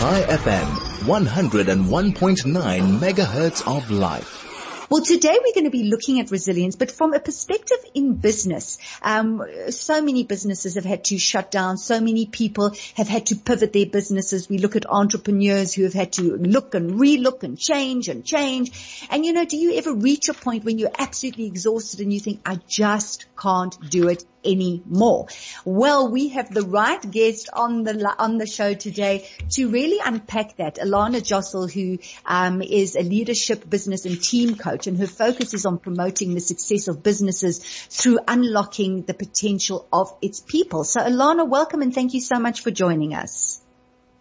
Chai FM, 101.9 megahertz of life. Well, today we're going to be looking at resilience, but from a perspective in business. Um, so many businesses have had to shut down. So many people have had to pivot their businesses. We look at entrepreneurs who have had to look and relook and change and change. And you know, do you ever reach a point when you're absolutely exhausted and you think, I just can't do it anymore. Well, we have the right guest on the on the show today to really unpack that. Alana Jossell, who um, is a leadership, business, and team coach, and her focus is on promoting the success of businesses through unlocking the potential of its people. So, Alana, welcome and thank you so much for joining us.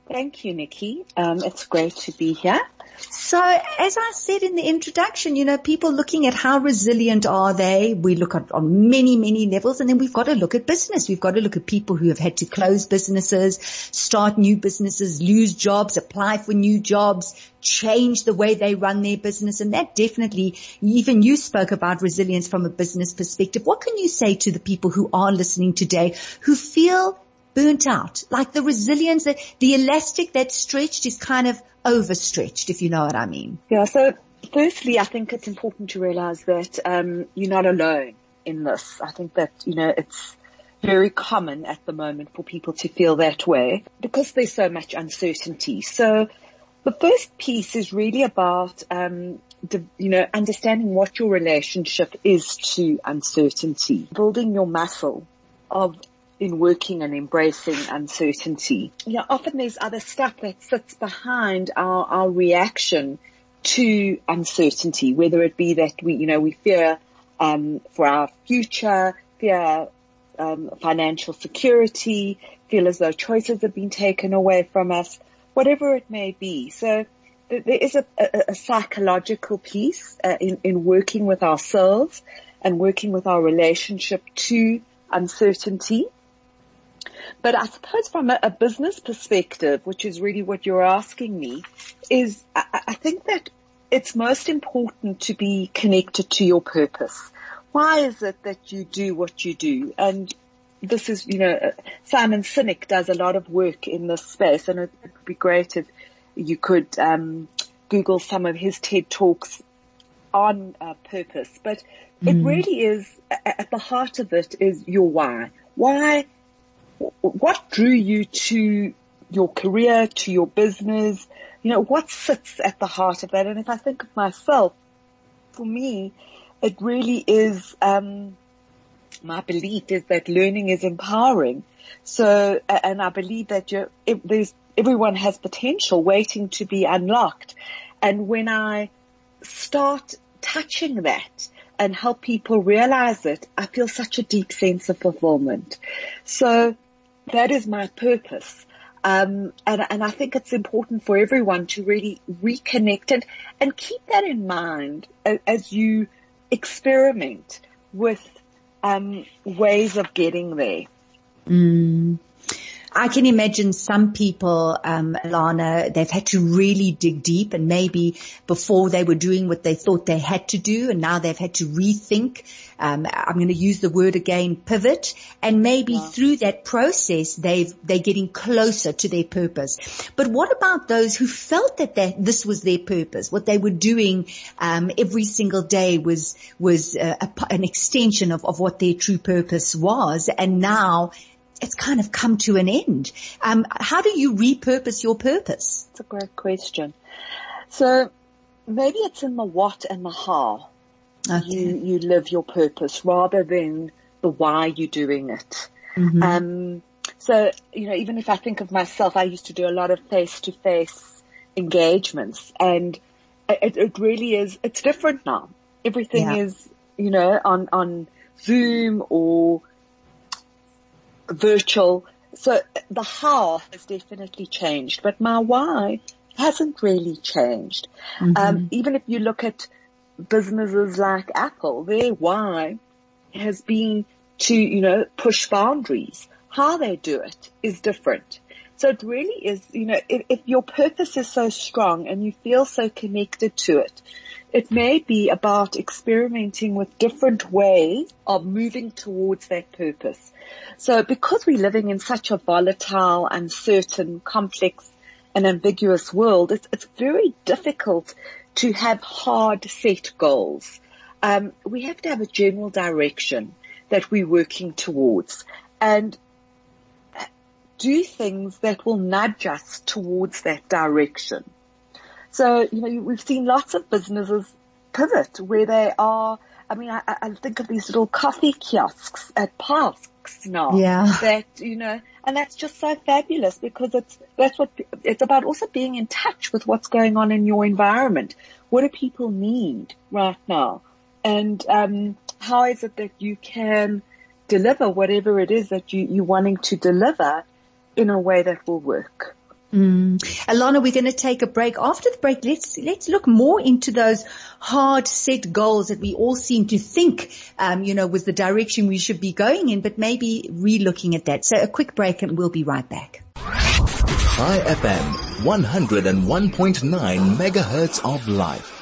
Thank you, Nikki. Um, it's great to be here. So as I said in the introduction, you know, people looking at how resilient are they? We look at on many, many levels and then we've got to look at business. We've got to look at people who have had to close businesses, start new businesses, lose jobs, apply for new jobs, change the way they run their business. And that definitely, even you spoke about resilience from a business perspective. What can you say to the people who are listening today who feel burnt out, like the resilience the elastic that's stretched is kind of overstretched, if you know what I mean. Yeah. So firstly, I think it's important to realize that, um, you're not alone in this. I think that, you know, it's very common at the moment for people to feel that way because there's so much uncertainty. So the first piece is really about, um, the, you know, understanding what your relationship is to uncertainty, building your muscle of in working and embracing uncertainty. You know, often there's other stuff that sits behind our, our reaction to uncertainty, whether it be that we, you know, we fear, um, for our future, fear, um, financial security, feel as though choices have been taken away from us, whatever it may be. So there is a, a, a psychological piece uh, in, in working with ourselves and working with our relationship to uncertainty. But I suppose from a, a, business perspective, which is really what you're asking me, is I, I think that it's most important to be connected to your purpose. Why is it that you do what you do? And this is, you know, Simon Sinek does a lot of work in this space and it would be great if you could, um, Google some of his TED talks on uh, purpose, but mm. it really is at the heart of it is your why. Why what drew you to your career, to your business? You know, what sits at the heart of that? And if I think of myself, for me, it really is, um, my belief is that learning is empowering. So, and I believe that you there's, everyone has potential waiting to be unlocked. And when I start touching that and help people realize it, I feel such a deep sense of fulfillment. So that is my purpose. Um, and, and I think it's important for everyone to really reconnect and, and keep that in mind as, as you experiment with um, ways of getting there. Mm. I can imagine some people, um, Alana, they've had to really dig deep and maybe before they were doing what they thought they had to do and now they've had to rethink. Um, I'm going to use the word again, pivot. And maybe yeah. through that process, they've, they're getting closer to their purpose. But what about those who felt that they, this was their purpose? What they were doing, um, every single day was, was uh, a, an extension of, of what their true purpose was. And now it's kind of come to an end. Um, how do you repurpose your purpose? It's a great question. So maybe it's in the what and the how okay. you, you live your purpose rather than the why you're doing it. Mm-hmm. Um, so, you know, even if I think of myself, I used to do a lot of face to face engagements and it, it, really is, it's different now. Everything yeah. is, you know, on, on Zoom or virtual. So the how has definitely changed, but my why hasn't really changed. Mm-hmm. Um, even if you look at businesses like Apple, their why has been to, you know, push boundaries. How they do it is different. So it really is, you know, if, if your purpose is so strong and you feel so connected to it, it may be about experimenting with different ways of moving towards that purpose. So because we're living in such a volatile, uncertain, complex and ambiguous world, it's, it's very difficult to have hard set goals. Um, we have to have a general direction that we're working towards and do things that will nudge us towards that direction. So, you know, we've seen lots of businesses pivot where they are, I mean, I, I think of these little coffee kiosks at parks now. Yeah. That, you know, and that's just so fabulous because it's, that's what, it's about also being in touch with what's going on in your environment. What do people need right now? And, um, how is it that you can deliver whatever it is that you, you're wanting to deliver in a way that will work? Mm. Alana, we're going to take a break. After the break, let's let's look more into those hard set goals that we all seem to think, um, you know, was the direction we should be going in, but maybe re-looking at that. So a quick break, and we'll be right back. Chai FM, 101.9 megahertz of life.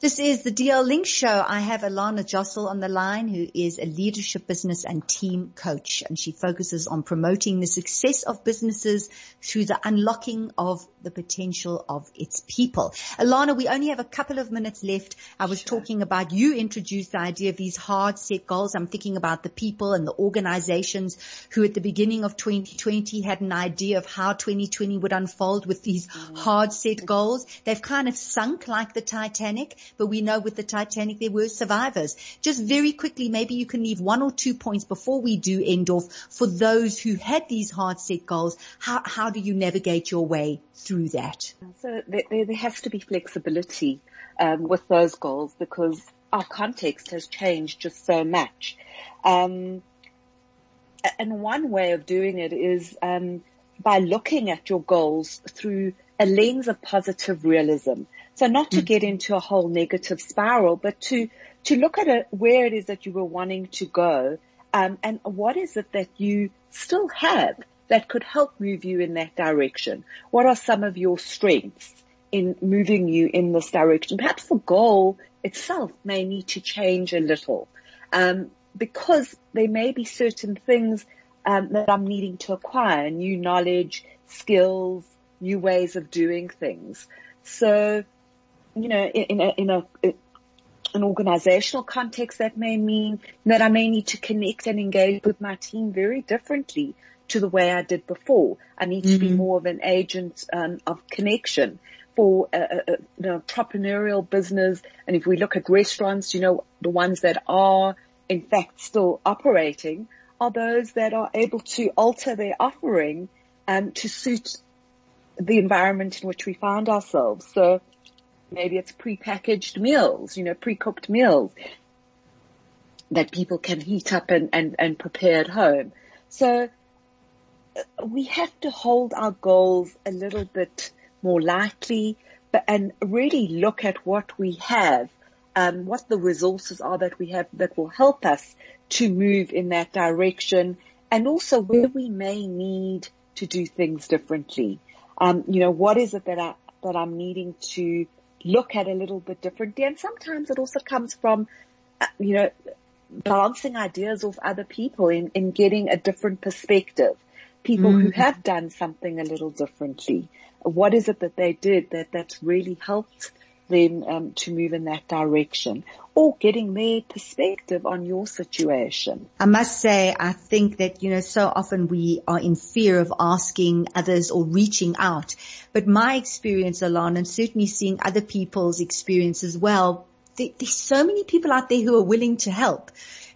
This is the DL Link Show. I have Alana Jossell on the line, who is a leadership business and team coach, and she focuses on promoting the success of businesses through the unlocking of the potential of its people. Alana, we only have a couple of minutes left. I was sure. talking about you introduced the idea of these hard set goals. I'm thinking about the people and the organizations who at the beginning of 2020 had an idea of how 2020 would unfold with these mm-hmm. hard set goals. They've kind of sunk like the Titanic but we know with the Titanic there were survivors. Just very quickly, maybe you can leave one or two points before we do end off for those who had these hard set goals. How, how do you navigate your way through that? So there, there has to be flexibility um, with those goals because our context has changed just so much. Um, and one way of doing it is um, by looking at your goals through a lens of positive realism. So not to mm. get into a whole negative spiral, but to, to look at it, where it is that you were wanting to go, um, and what is it that you still have that could help move you in that direction? What are some of your strengths in moving you in this direction? Perhaps the goal itself may need to change a little, um, because there may be certain things um, that I'm needing to acquire, new knowledge, skills, new ways of doing things. So, you know, in, a, in a, an organizational context, that may mean that I may need to connect and engage with my team very differently to the way I did before. I need mm-hmm. to be mm-hmm. more of an agent um, of connection for a, a, an entrepreneurial business. And if we look at restaurants, you know, the ones that are in fact still operating are those that are able to alter their offering um, to suit the environment in which we find ourselves. So maybe it's pre-packaged meals, you know, pre-cooked meals that people can heat up and, and, and prepare at home. So uh, we have to hold our goals a little bit more lightly but, and really look at what we have, um, what the resources are that we have that will help us to move in that direction and also where we may need to do things differently. Um, you know, what is it that I, that I'm needing to look at a little bit differently? And sometimes it also comes from, uh, you know, bouncing ideas off other people in, in getting a different perspective. People mm-hmm. who have done something a little differently. What is it that they did that that's really helped them um, to move in that direction or getting their perspective on your situation. I must say, I think that, you know, so often we are in fear of asking others or reaching out. But my experience, Alana, and certainly seeing other people's experience as well, there, there's so many people out there who are willing to help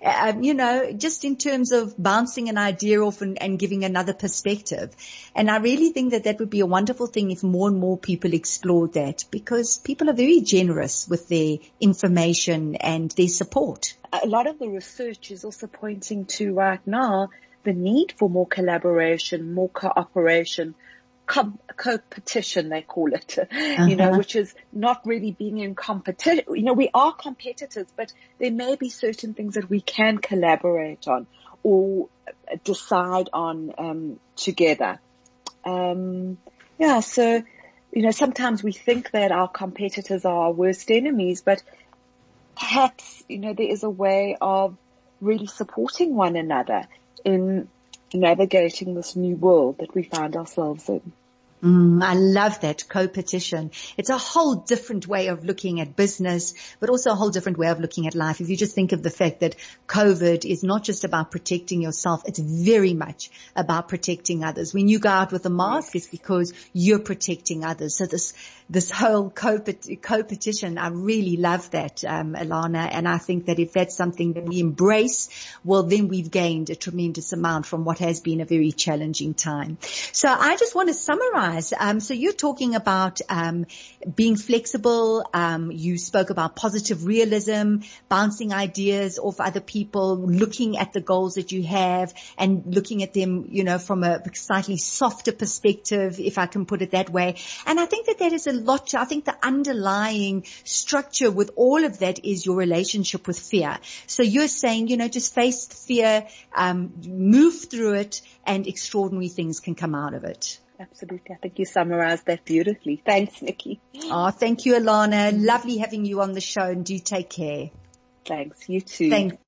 um, you know, just in terms of bouncing an idea off and, and giving another perspective. And I really think that that would be a wonderful thing if more and more people explored that because people are very generous with their information and their support. A lot of the research is also pointing to right now the need for more collaboration, more cooperation, co-petition, they call it, uh-huh. you know, uh-huh. which is not really being in competition. You know, we are competitors, but there may be certain things that we can collaborate on or decide on um, together. Um, yeah, so you know, sometimes we think that our competitors are our worst enemies, but perhaps you know there is a way of really supporting one another in navigating this new world that we find ourselves in. Mm, I love that co-petition. It's a whole different way of looking at business, but also a whole different way of looking at life. If you just think of the fact that COVID is not just about protecting yourself, it's very much about protecting others. When you go out with a mask, it's because you're protecting others. So this, this whole co-petition, I really love that, um, Alana. And I think that if that's something that we embrace, well, then we've gained a tremendous amount from what has been a very challenging time. So I just want to summarize um, so you're talking about um, being flexible. Um, you spoke about positive realism, bouncing ideas off other people, looking at the goals that you have, and looking at them, you know, from a slightly softer perspective, if I can put it that way. And I think that that is a lot. To, I think the underlying structure with all of that is your relationship with fear. So you're saying, you know, just face fear, um, move through it, and extraordinary things can come out of it. Absolutely. I think you summarized that beautifully. Thanks, Nikki. Oh, thank you, Alana. Lovely having you on the show and do take care. Thanks. You too. Thanks.